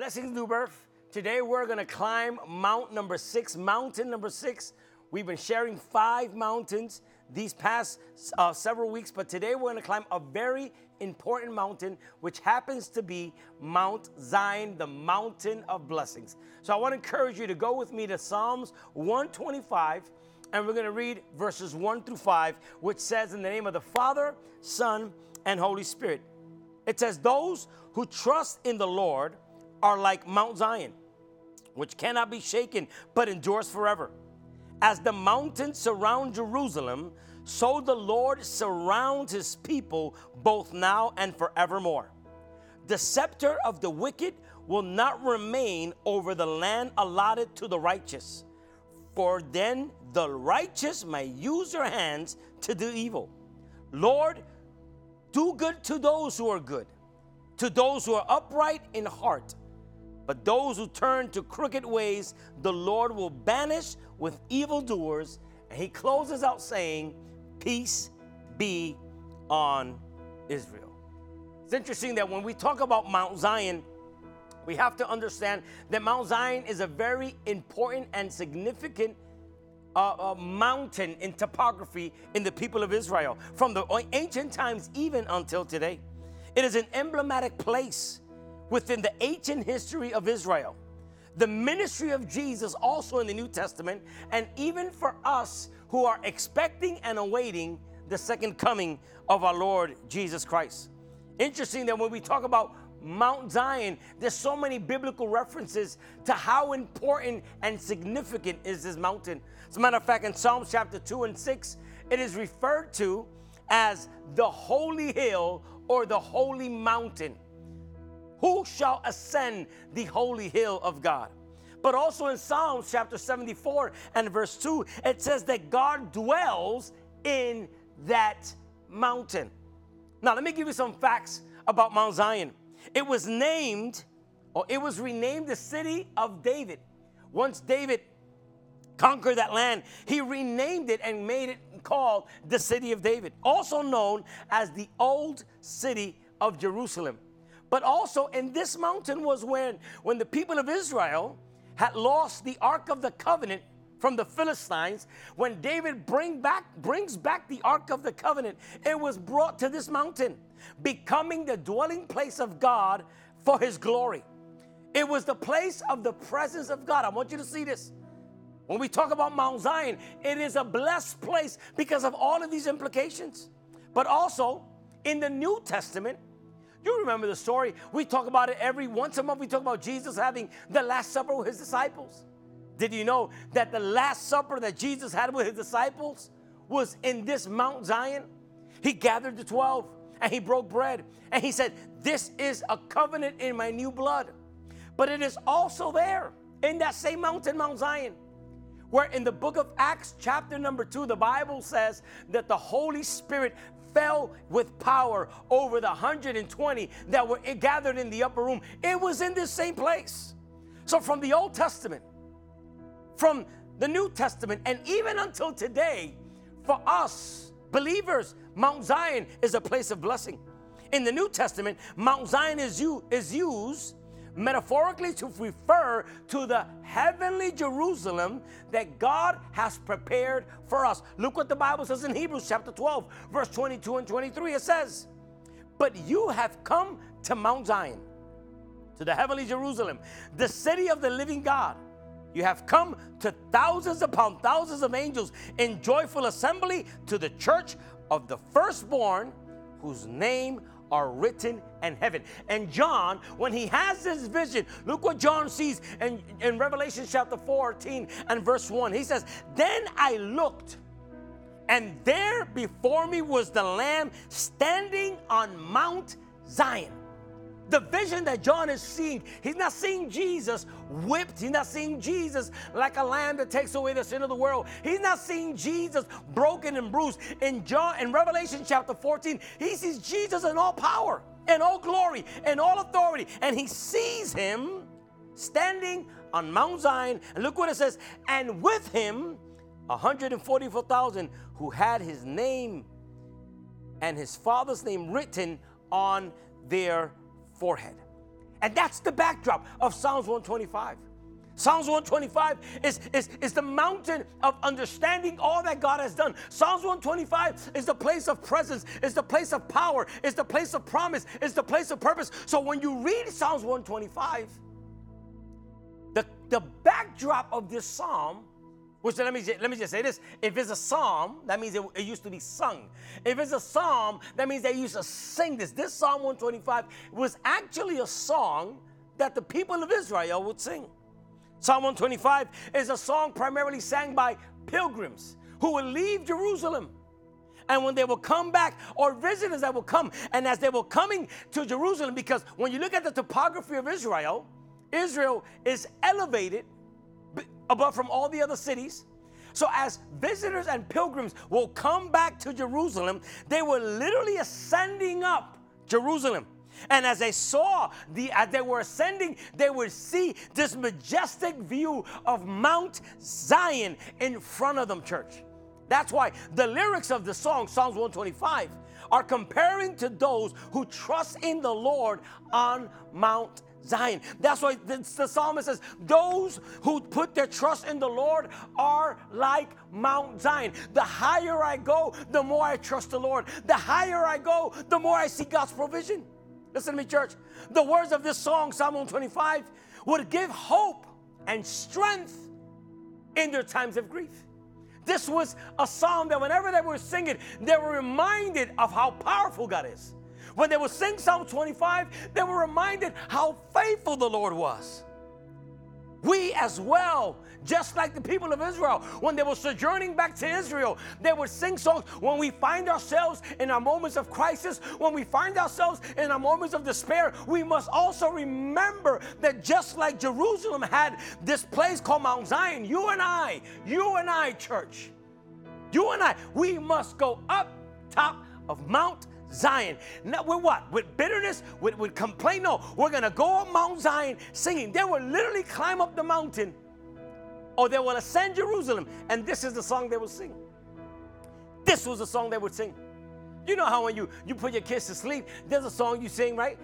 Blessings, New Birth. Today we're going to climb Mount number six, mountain number six. We've been sharing five mountains these past uh, several weeks, but today we're going to climb a very important mountain, which happens to be Mount Zion, the mountain of blessings. So I want to encourage you to go with me to Psalms 125, and we're going to read verses 1 through 5, which says, In the name of the Father, Son, and Holy Spirit. It says, Those who trust in the Lord are like Mount Zion which cannot be shaken, but endures forever. As the mountains surround Jerusalem, so the Lord surrounds his people both now and forevermore. The scepter of the wicked will not remain over the land allotted to the righteous, for then the righteous may use their hands to do evil. Lord, do good to those who are good, to those who are upright in heart. But those who turn to crooked ways, the Lord will banish with evildoers. And he closes out saying, Peace be on Israel. It's interesting that when we talk about Mount Zion, we have to understand that Mount Zion is a very important and significant uh, uh, mountain in topography in the people of Israel from the ancient times even until today. It is an emblematic place within the ancient history of Israel. The ministry of Jesus, also in the New Testament, and even for us who are expecting and awaiting the second coming of our Lord Jesus Christ. Interesting that when we talk about Mount Zion, there's so many biblical references to how important and significant is this mountain. As a matter of fact, in Psalms chapter 2 and 6, it is referred to as the holy hill or the holy mountain. Who shall ascend the holy hill of God? But also in Psalms chapter 74 and verse 2, it says that God dwells in that mountain. Now, let me give you some facts about Mount Zion. It was named, or it was renamed the city of David. Once David conquered that land, he renamed it and made it called the city of David, also known as the old city of Jerusalem. But also in this mountain was when, when the people of Israel had lost the Ark of the Covenant from the Philistines, when David bring back, brings back the Ark of the Covenant, it was brought to this mountain, becoming the dwelling place of God for his glory. It was the place of the presence of God. I want you to see this. When we talk about Mount Zion, it is a blessed place because of all of these implications. But also, in the New Testament, you remember the story. We talk about it every once a month. We talk about Jesus having the Last Supper with his disciples. Did you know that the Last Supper that Jesus had with his disciples was in this Mount Zion? He gathered the 12 and he broke bread and he said, This is a covenant in my new blood. But it is also there in that same mountain, Mount Zion, where in the book of Acts, chapter number two, the Bible says that the Holy Spirit fell with power over the 120 that were gathered in the upper room. It was in this same place. So, from the Old Testament, from the New Testament, and even until today, for us believers, Mount Zion is a place of blessing. In the New Testament, Mount Zion is, u- is used metaphorically to refer to the heavenly Jerusalem that God has prepared for us. Look what the Bible says in Hebrews chapter 12, verse 22 and 23. It says, But you have come to Mount Zion, to the heavenly Jerusalem, the city of the living God. You have come to thousands upon thousands of angels in joyful assembly to the church of the firstborn whose name are written in heaven. And John, when he has this vision, look what John sees in, in Revelation chapter 14 and verse 1. He says, Then I looked, and there before me was the Lamb standing on Mount Zion the vision that John is seeing, he's not seeing Jesus whipped. He's not seeing Jesus like a lamb that takes away the sin of the world. He's not seeing Jesus broken and bruised. In John, in Revelation chapter 14, he sees Jesus in all power and all glory and all authority. And he sees him standing on Mount Zion. And look what it says, and with him 144,000 who had his name and his father's name written on their forehead. And that's the backdrop of Psalms 125. Psalms 125 is, is, is the mountain of understanding all that God has done. Psalms 125 is the place of presence, is the place of power, is the place of promise, is the place of purpose. So when you read Psalms 125, the, the backdrop of this psalm which let me, let me just say this. If it's a psalm, that means it, it, used to be sung. If it's a psalm, that means they used to sing this. This Psalm 125 was actually a song that the people of Israel would sing. Psalm 125 is a song primarily sang by pilgrims who would leave Jerusalem. And when they will come back, or visitors that will come, and as they were coming to Jerusalem, because when you look at the topography of Israel, Israel is elevated above from all the other cities. So, as visitors and pilgrims will come back to Jerusalem, they were literally ascending up Jerusalem. And as they saw the as they were ascending, they would see this majestic view of Mount Zion in front of them, church. That's why the lyrics of the song, Psalms 125, are comparing to those who trust in the Lord on Mount Zion. That's why the, the, psalmist says, Those who put their trust in the Lord are like Mount Zion. The higher I go, the more I trust the Lord. The higher I go, the more I see God's provision. Listen to me, church. The words of this song, Psalm 125, would give hope and strength in their times of grief. This was a psalm that whenever they were singing, they were reminded of how powerful God is. When they would sing Psalm 25, they were reminded how faithful the Lord was. We as well, just like the people of Israel, when they were sojourning back to Israel, they would sing songs. When we find ourselves in our moments of crisis, when we find ourselves in our moments of despair, we must also remember that just like Jerusalem had this place called Mount Zion, you and I, you and I, church, you and I, we must go up top of Mount Zion. Not with what? With bitterness? With, with complaint? No, we're going to go up Mount Zion singing. They will literally climb up the mountain or they will ascend Jerusalem. And this is the song they will sing. This was the song they would sing. You know how when you, you put your kids to sleep, there's a song you sing, right?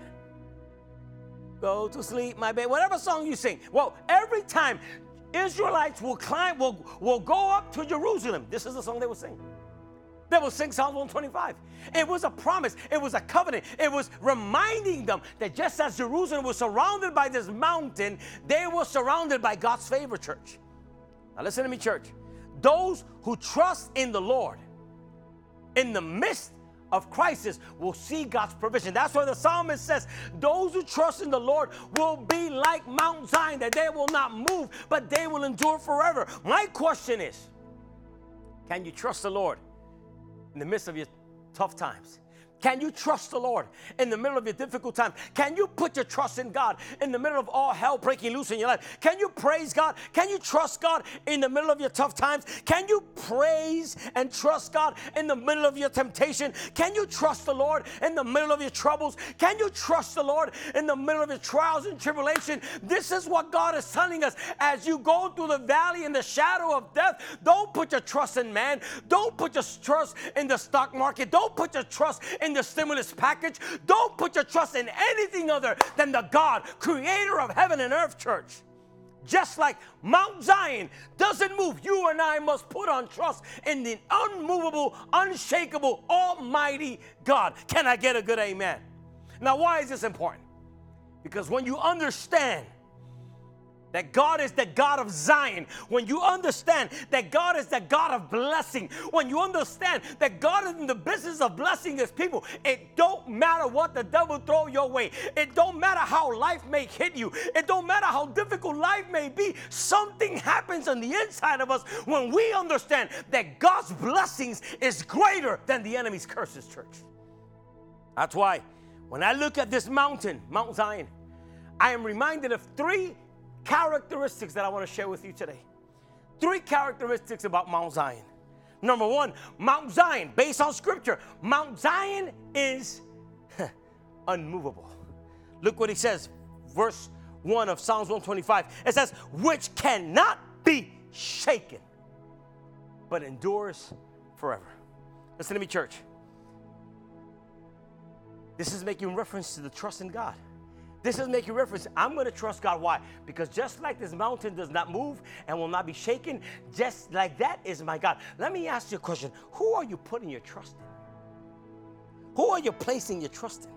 Go to sleep, my baby. Whatever song you sing. Well, every time Israelites will climb, will, will go up to Jerusalem, this is the song they will sing. They will sing Psalm 125. It was a promise, it was a covenant. It was reminding them that just as Jerusalem was surrounded by this mountain, they were surrounded by God's favor, church. Now, listen to me, church. Those who trust in the Lord in the midst of crisis will see God's provision. That's why the psalmist says, Those who trust in the Lord will be like Mount Zion, that they will not move, but they will endure forever. My question is, can you trust the Lord in the midst of your tough times? Can you trust the Lord in the middle of your difficult time? Can you put your trust in God in the middle of all hell breaking loose in your life? Can you praise God? Can you trust God in the middle of your tough times? Can you praise and trust God in the middle of your temptation? Can you trust the Lord in the middle of your troubles? Can you trust the Lord in the middle of your trials and tribulation? This is what God is telling us as you go through the valley in the shadow of death. Don't put your trust in man. Don't put your trust in the stock market. Don't put your trust in in the stimulus package. Don't put your trust in anything other than the God, creator of heaven and earth, church. Just like Mount Zion doesn't move, you and I must put on trust in the unmovable, unshakable, almighty God. Can I get a good amen? Now, why is this important? Because when you understand that God is the God of Zion, when you understand that God is the God of blessing, when you understand that God is in the business of blessing his people, it don't matter what the devil throw your way. It don't matter how life may hit you. It don't matter how difficult life may be. Something happens on the inside of us when we understand that God's blessings is greater than the enemy's curses, church. That's why when I look at this mountain, Mount Zion, I am reminded of three characteristics that I want to share with you today. Three characteristics about Mount Zion. Number one, Mount Zion, based on scripture, Mount Zion is unmovable. Look what he says, verse 1 of Psalms 125. It says, which cannot be shaken, but endures forever. Listen to me, church. This is making reference to the trust in God. This is making reference. I'm going to trust God. Why? Because just like this mountain does not move and will not be shaken, just like that is my God. Let me ask you a question Who are you putting your trust in? Who are you placing your trust in?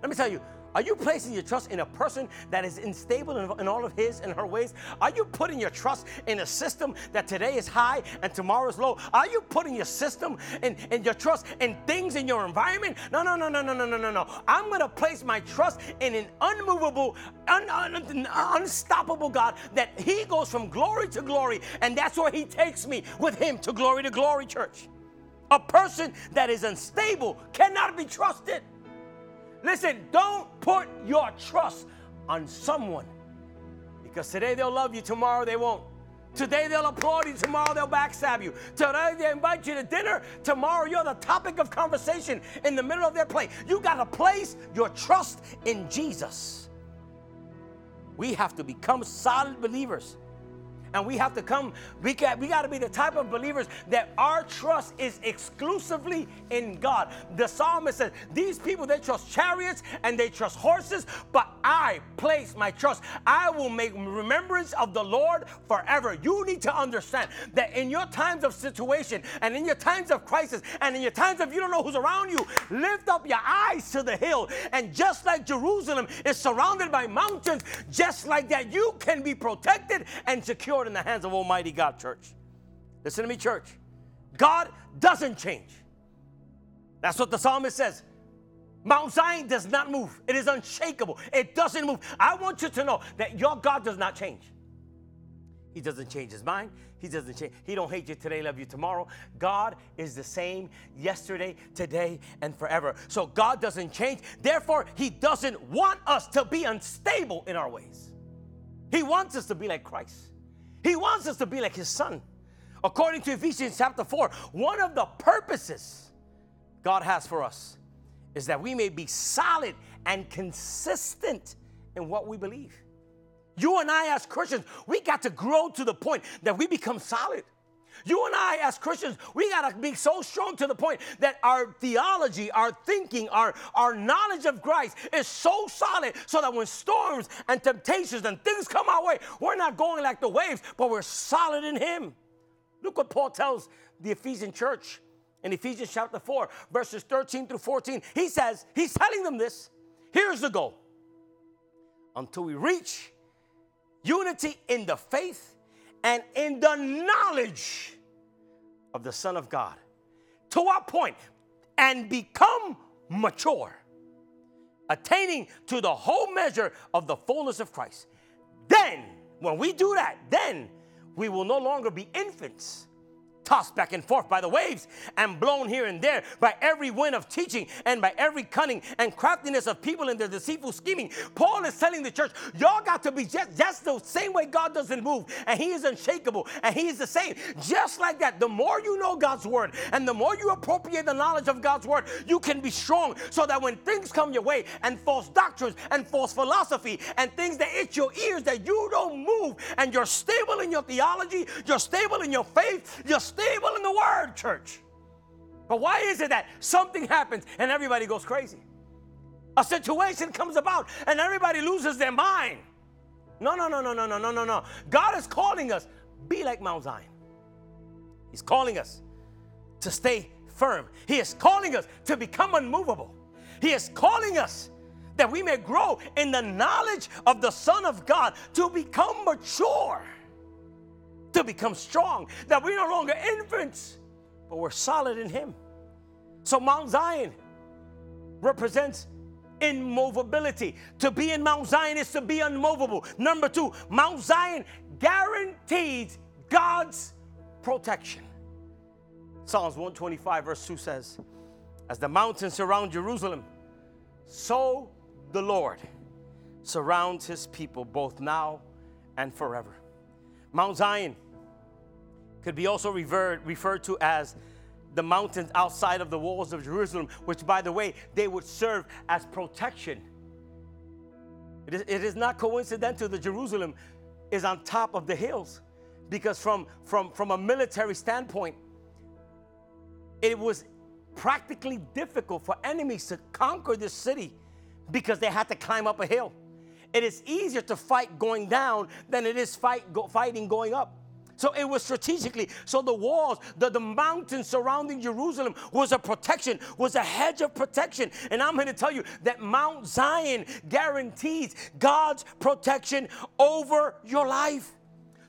Let me tell you, are you placing your trust in a person that is unstable in, in, all of his and her ways? Are you putting your trust in a system that today is high and tomorrow is low? Are you putting your system and, your trust in things in your environment? No, no, no, no, no, no, no, no, no. I'm going to place my trust in an unmovable, un, un, unstoppable God that He goes from glory to glory, and that's where He takes me with Him to glory to glory, church. A person that is unstable cannot be trusted. Listen, don't put your trust on someone because today they'll love you, tomorrow they won't. Today they'll applaud you, tomorrow they'll backstab you. Today they invite you to dinner, tomorrow you're the topic of conversation in the middle of their plate. You got to place your trust in Jesus. We have to become solid believers and we have to come, we got, we got to be the type of believers that our trust is exclusively in God. The psalmist says, These people, they trust chariots and they trust horses, but I place my trust. I will make remembrance of the Lord forever. You need to understand that in your times of situation and in your times of crisis and in your times of you don't know who's around you, lift up your eyes to the hill. And just like Jerusalem is surrounded by mountains, just like that, you can be protected and in the hands of Almighty God, church. Listen to me, church. God doesn't change. That's what the psalmist says. Mount Zion does not move. It is unshakable. It doesn't move. I want you to know that your God does not change. He doesn't change his mind. He doesn't change. He don't hate you today, love you tomorrow. God is the same yesterday, today, and forever. So God doesn't change. Therefore, he doesn't want us to be unstable in our ways. He wants us to be like Christ. He wants us to be like his son. According to Ephesians chapter 4, one of the purposes God has for us is that we may be solid and consistent in what we believe. You and I, as Christians, we got to grow to the point that we become solid. You and I, as Christians, we got to be so strong to the point that our theology, our thinking, our, our knowledge of Christ is so solid so that when storms and temptations and things come our way, we're not going like the waves, but we're solid in Him. Look what Paul tells the Ephesian church in Ephesians chapter 4, verses 13 through 14. He says, He's telling them this. Here's the goal until we reach unity in the faith and in the knowledge of the Son of God. To what point? And become mature, attaining to the whole measure of the fullness of Christ. Then, when we do that, then we will no longer be infants tossed back and forth by the waves and blown here and there by every wind of teaching and by every cunning and craftiness of people in their deceitful scheming. Paul is telling the church, y'all got to be just, just the same way God doesn't move and he is unshakable and he is the same. Just like that, the more you know God's word and the more you appropriate the knowledge of God's word, you can be strong so that when things come your way and false doctrines and false philosophy and things that itch your ears that you don't move and you're stable in your theology, you're stable in your faith, you're stable in the word, church. But why is it that something happens and everybody goes crazy? A situation comes about and everybody loses their mind. No, no, no, no, no, no, no, no, no. God is calling us, be like Mount Zion. He's calling us to stay firm. He is calling us to become unmovable. He is calling us that we may grow in the knowledge of the Son of God to become mature to become strong, that we're no longer infants, but we're solid in Him. So, Mount Zion represents immovability. To be in Mount Zion is to be unmovable. Number two, Mount Zion guarantees God's protection. Psalms 125, verse 2 says, As the mountains surround Jerusalem, so the Lord surrounds his people both now and forever. Mount Zion could be also referred, referred to as the mountains outside of the walls of Jerusalem, which, by the way, they would serve as protection. It is, it is not coincidental that Jerusalem is on top of the hills, because from, from, from a military standpoint, it was practically difficult for enemies to conquer this city because they had to climb up a hill. It is easier to fight going down than it is fight, go, fighting going up. So it was strategically. So the walls, the, the mountains surrounding Jerusalem was a protection, was a hedge of protection. And I'm here to tell you that Mount Zion guarantees God's protection over your life.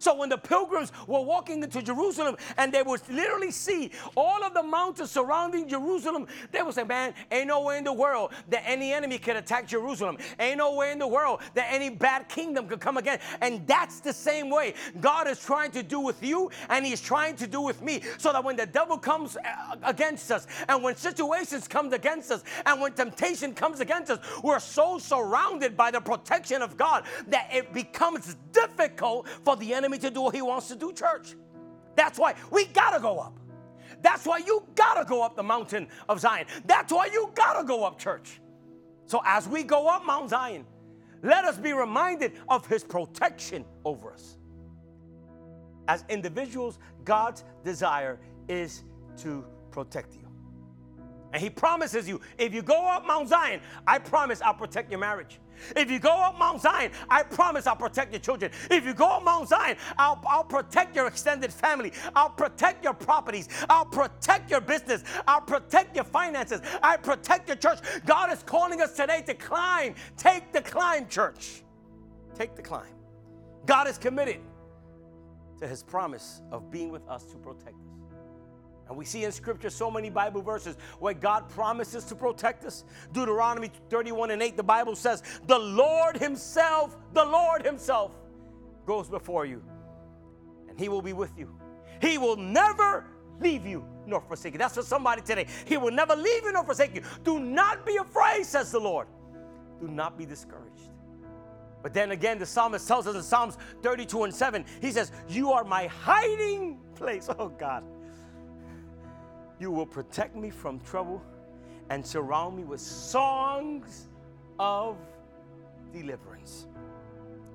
So when the pilgrims were walking into Jerusalem and they would literally see all of the mountains surrounding Jerusalem, they would say, Man, ain't no way in the world that any enemy could attack Jerusalem. Ain't no way in the world that any bad kingdom could come again. And that's the same way God is trying to do with you and He's trying to do with me. So that when the devil comes uh, against us and when situations come against us and when temptation comes against us, we're so surrounded by the protection of God that it becomes difficult for the enemy to do what he wants to do, church. That's why we gotta go up. That's why you gotta go up the mountain of Zion. That's why you gotta go up, church. So as we go up Mount Zion, let us be reminded of his protection over us. As individuals, God's desire is to protect you. And he promises you, if you go up Mount Zion, I promise I'll protect your marriage. If you go up Mount Zion, I promise I'll protect your children. If you go up Mount Zion, I'll, I'll protect your extended family. I'll protect your properties. I'll protect your business. I'll protect your finances. I protect your church. God is calling us today to climb. Take the climb, church. Take the climb. God is committed to his promise of being with us to protect us. And we see in scripture so many Bible verses where God promises to protect us. Deuteronomy 31 and 8, the Bible says, The Lord Himself, the Lord Himself goes before you, and He will be with you. He will never leave you nor forsake you. That's for somebody today. He will never leave you nor forsake you. Do not be afraid, says the Lord. Do not be discouraged. But then again, the psalmist tells us in Psalms 32 and 7, he says, You are my hiding place. Oh God. You will protect me from trouble and surround me with songs of deliverance.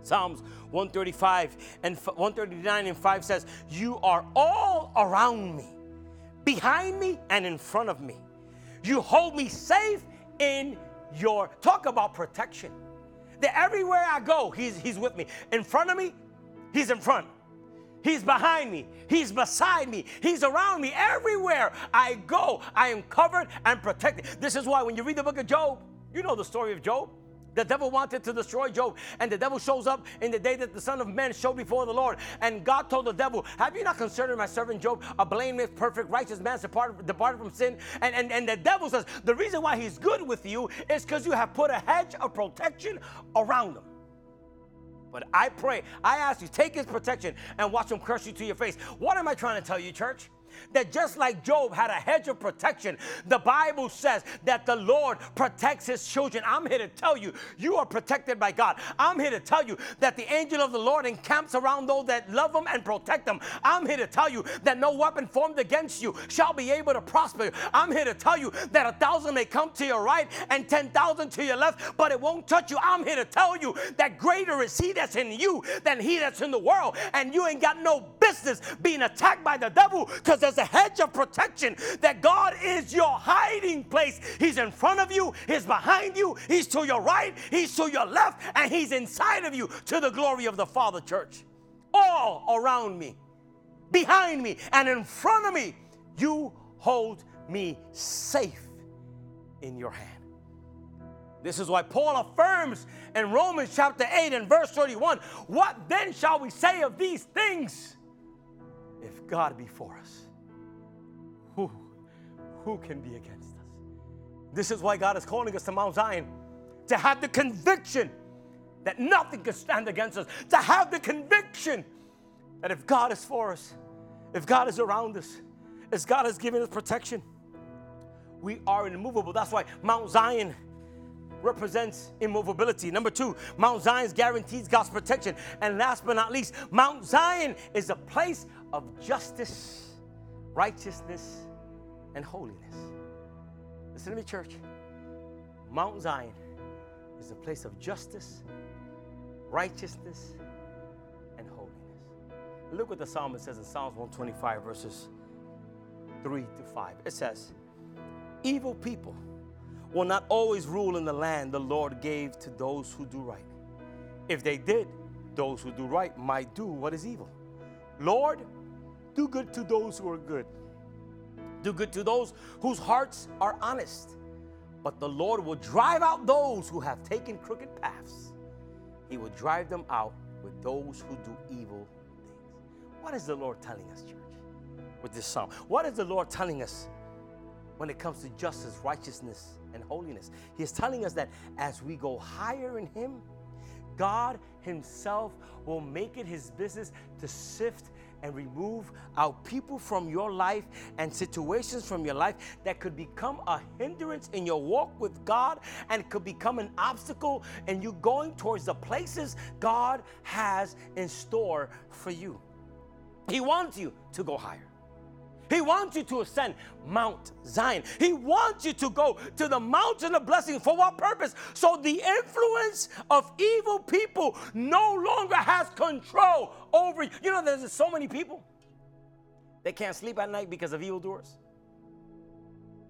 Psalms 135 and 139 and 5 says, You are all around me, behind me, and in front of me. You hold me safe in your talk about protection. That everywhere I go, he's, he's with me. In front of me, he's in front. He's behind me. He's beside me. He's around me. Everywhere I go, I am covered and protected. This is why when you read the book of Job, you know the story of Job. The devil wanted to destroy Job, and the devil shows up in the day that the Son of Man showed before the Lord. And God told the devil, Have you not considered my servant Job a blameless, perfect, righteous man departed, departed from sin? And, and, and the devil says, The reason why he's good with you is because you have put a hedge of protection around him. But I pray, I ask you, take his protection and watch him curse you to your face. What am I trying to tell you, church? That just like Job had a hedge of protection, the Bible says that the Lord protects his children. I'm here to tell you, you are protected by God. I'm here to tell you that the angel of the Lord encamps around those that love him and protect them. I'm here to tell you that no weapon formed against you shall be able to prosper. I'm here to tell you that a thousand may come to your right and 10,000 to your left, but it won't touch you. I'm here to tell you that greater is he that's in you than he that's in the world. And you ain't got no business being attacked by the devil because there's a hedge of protection that God is your hiding place. He's in front of you, He's behind you, He's to your right, He's to your left, and He's inside of you to the glory of the Father, church. All around me, behind me, and in front of me, you hold me safe in your hand. This is why Paul affirms in Romans chapter 8 and verse 31 What then shall we say of these things? If God be for us, who, who can be against us? This is why God is calling us to Mount Zion to have the conviction that nothing can stand against us, to have the conviction that if God is for us, if God is around us, as God has given us protection, we are immovable. That's why Mount Zion represents immovability. Number two, Mount Zion guarantees God's protection. And last but not least, Mount Zion is a place of justice, righteousness, and holiness. Listen to me, church. Mount Zion is a place of justice, righteousness, and holiness. Look what the psalmist says in Psalms 125, verses 3 to 5. It says, Evil people will not always rule in the land the Lord gave to those who do right. If they did, those who do right might do what is evil. Lord, do good to those who are good. Do good to those whose hearts are honest. But the Lord will drive out those who have taken crooked paths. He will drive them out with those who do evil things. What is the Lord telling us, church, with this psalm? What is the Lord telling us when it comes to justice, righteousness, and holiness? He is telling us that as we go higher in Him, God Himself will make it His business to sift and remove out people from your life and situations from your life that could become a hindrance in your walk with God and could become an obstacle in you going towards the places God has in store for you. He wants you to go higher. He wants you to ascend Mount Zion. He wants you to go to the mountain of blessing. For what purpose? So the influence of evil people no longer has control over you. You know, there's so many people they can't sleep at night because of evildoers.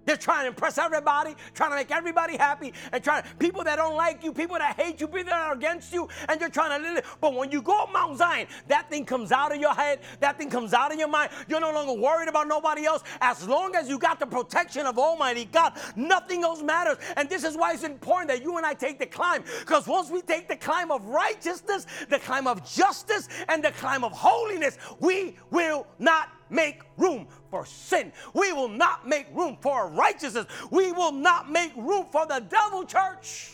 They're trying to impress everybody, trying to make everybody happy, and trying to, people that don't like you, people that hate you, people that are against you, and you're trying to live. But when you go up Mount Zion, that thing comes out of your head, that thing comes out of your mind. You're no longer worried about nobody else. As long as you got the protection of Almighty God, nothing else matters. And this is why it's important that you and I take the climb. Because once we take the climb of righteousness, the climb of justice, and the climb of holiness, we will not make room for sin. We will not make room for righteousness. We will not make room for the devil, church.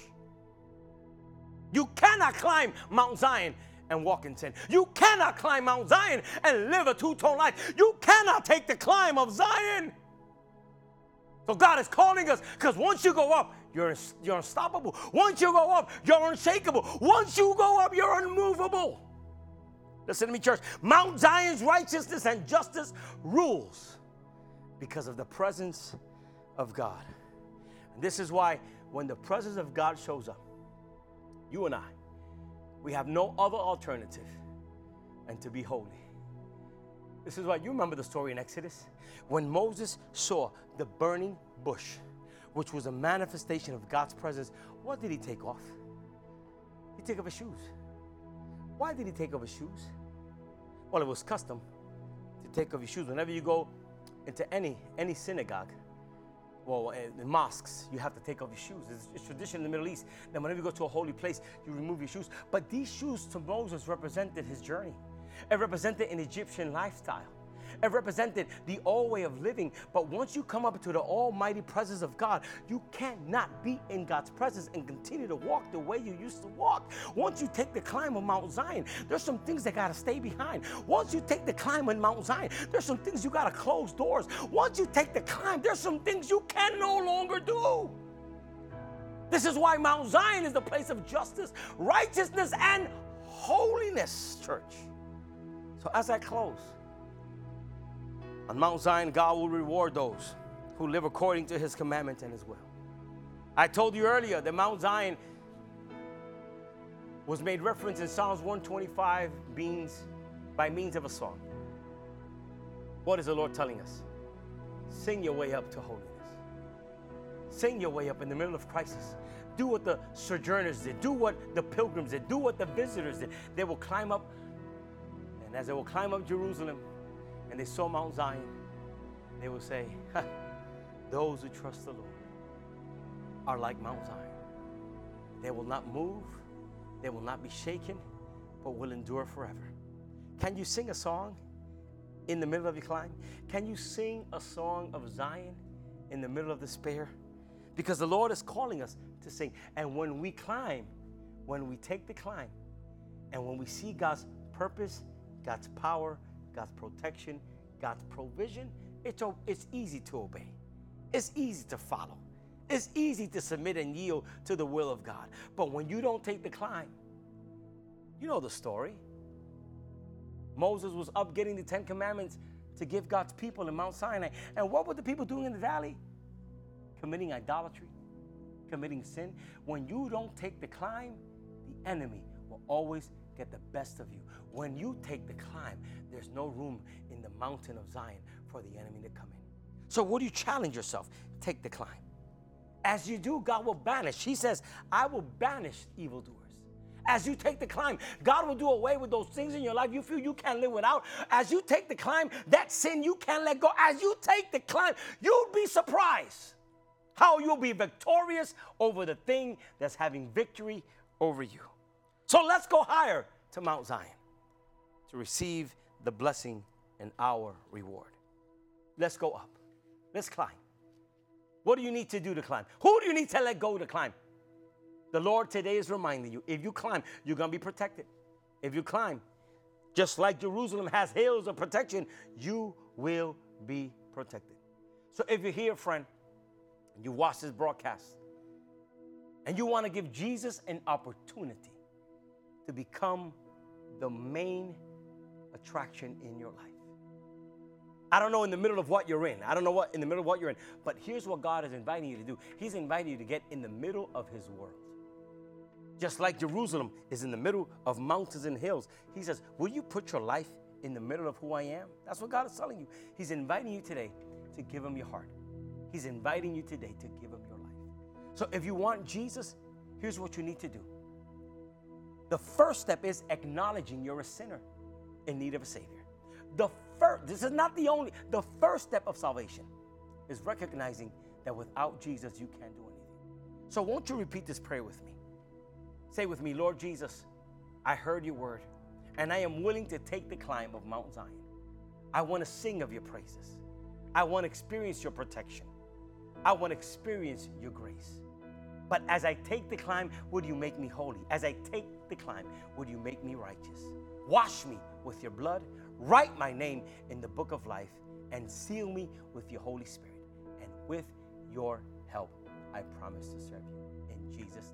You cannot climb Mount Zion and walk in sin. You cannot climb Mount Zion and live a two tone life. You cannot take the climb of Zion. So God is calling us because once you go up, you're, you're unstoppable. Once you go up, you're unshakable. Once you go up, you're unmovable. Listen to me, church. Mount Zion's righteousness and justice rules because of the presence of God. And this is why when the presence of God shows up, you and I, we have no other alternative and to be holy. This is why you remember the story in Exodus when Moses saw the burning bush, which was a manifestation of God's presence. What did he take off? He took off his shoes. Why did he take off his shoes? Well, it was custom to take off your shoes. Whenever you go into any any synagogue, well, uh, in mosques, you have to take off your shoes. It's, it's, tradition in the Middle East that whenever you go to a holy place, you remove your shoes. But these shoes to Moses represented his journey. It represented an Egyptian lifestyle. It represented the old way of living. But once you come up to the almighty presence of God, you cannot be in God's presence and continue to walk the way you used to walk. Once you take the climb of Mount Zion, there's some things that got to stay behind. Once you take the climb on Mount Zion, there's some things you got to close doors. Once you take the climb, there's some things you can no longer do. This is why Mount Zion is the place of justice, righteousness, and holiness, church. So as I close, on Mount Zion, God will reward those who live according to his commandments and his will. I told you earlier that Mount Zion was made reference in Psalms 125 means, by means of a song. What is the Lord telling us? Sing your way up to holiness. Sing your way up in the middle of crisis. Do what the sojourners did. Do what the pilgrims did. Do what the visitors did. They will climb up, and as they will climb up Jerusalem, and they saw Mount Zion, they will say, Those who trust the Lord are like Mount Zion. They will not move, they will not be shaken, but will endure forever. Can you sing a song in the middle of your climb? Can you sing a song of Zion in the middle of despair? Because the Lord is calling us to sing. And when we climb, when we take the climb, and when we see God's purpose, God's power, God's protection, God's provision, it's, it's easy to obey. It's easy to follow. It's easy to submit and yield to the will of God. But when you don't take the climb, you know the story. Moses was up getting the Ten Commandments to give God's people in Mount Sinai. And what were the people doing in the valley? Committing idolatry, committing sin. When you don't take the climb, the enemy will always get the best of you. When you take the climb, there's no room in the mountain of Zion for the enemy to come in. So, what do you challenge yourself? Take the climb. As you do, God will banish. He says, I will banish evildoers. As you take the climb, God will do away with those things in your life you feel you can't live without. As you take the climb, that sin you can't let go. As you take the climb, you'll be surprised how you'll be victorious over the thing that's having victory over you. So let's go higher to Mount Zion to receive the blessing and our reward. Let's go up. Let's climb. What do you need to do to climb? Who do you need to let go to climb? The Lord today is reminding you if you climb, you're going to be protected. If you climb, just like Jerusalem has hills of protection, you will be protected. So if you're here, friend, you watch this broadcast, and you want to give Jesus an opportunity to become the main attraction in your life. I don't know in the middle of what you're in. I don't know what in the middle of what you're in. But here's what God is inviting you to do. He's inviting you to get in the middle of his world. Just like Jerusalem is in the middle of mountains and hills. He says, Will you put your life in the middle of who I am? That's what God is telling you. He's inviting you today to give him your heart. He's inviting you today to give him your life. So if you want Jesus, here's what you need to do. The first step is acknowledging you're a sinner in need of a Savior. The first, this is not the only, the first step of salvation is recognizing that without Jesus, you can't do anything. So, won't you repeat this prayer with me? Say with me, Lord Jesus, I heard your word, and I am willing to take the climb of Mount Zion. I want to sing of your praises. I want to experience your protection. I want to experience your grace. But as I take the climb, would you make me holy? As I take the climb, would you make me righteous? Wash me with your blood, write my name in the book of life, and seal me with your Holy Spirit. And with your help, I promise to serve you. In Jesus' name.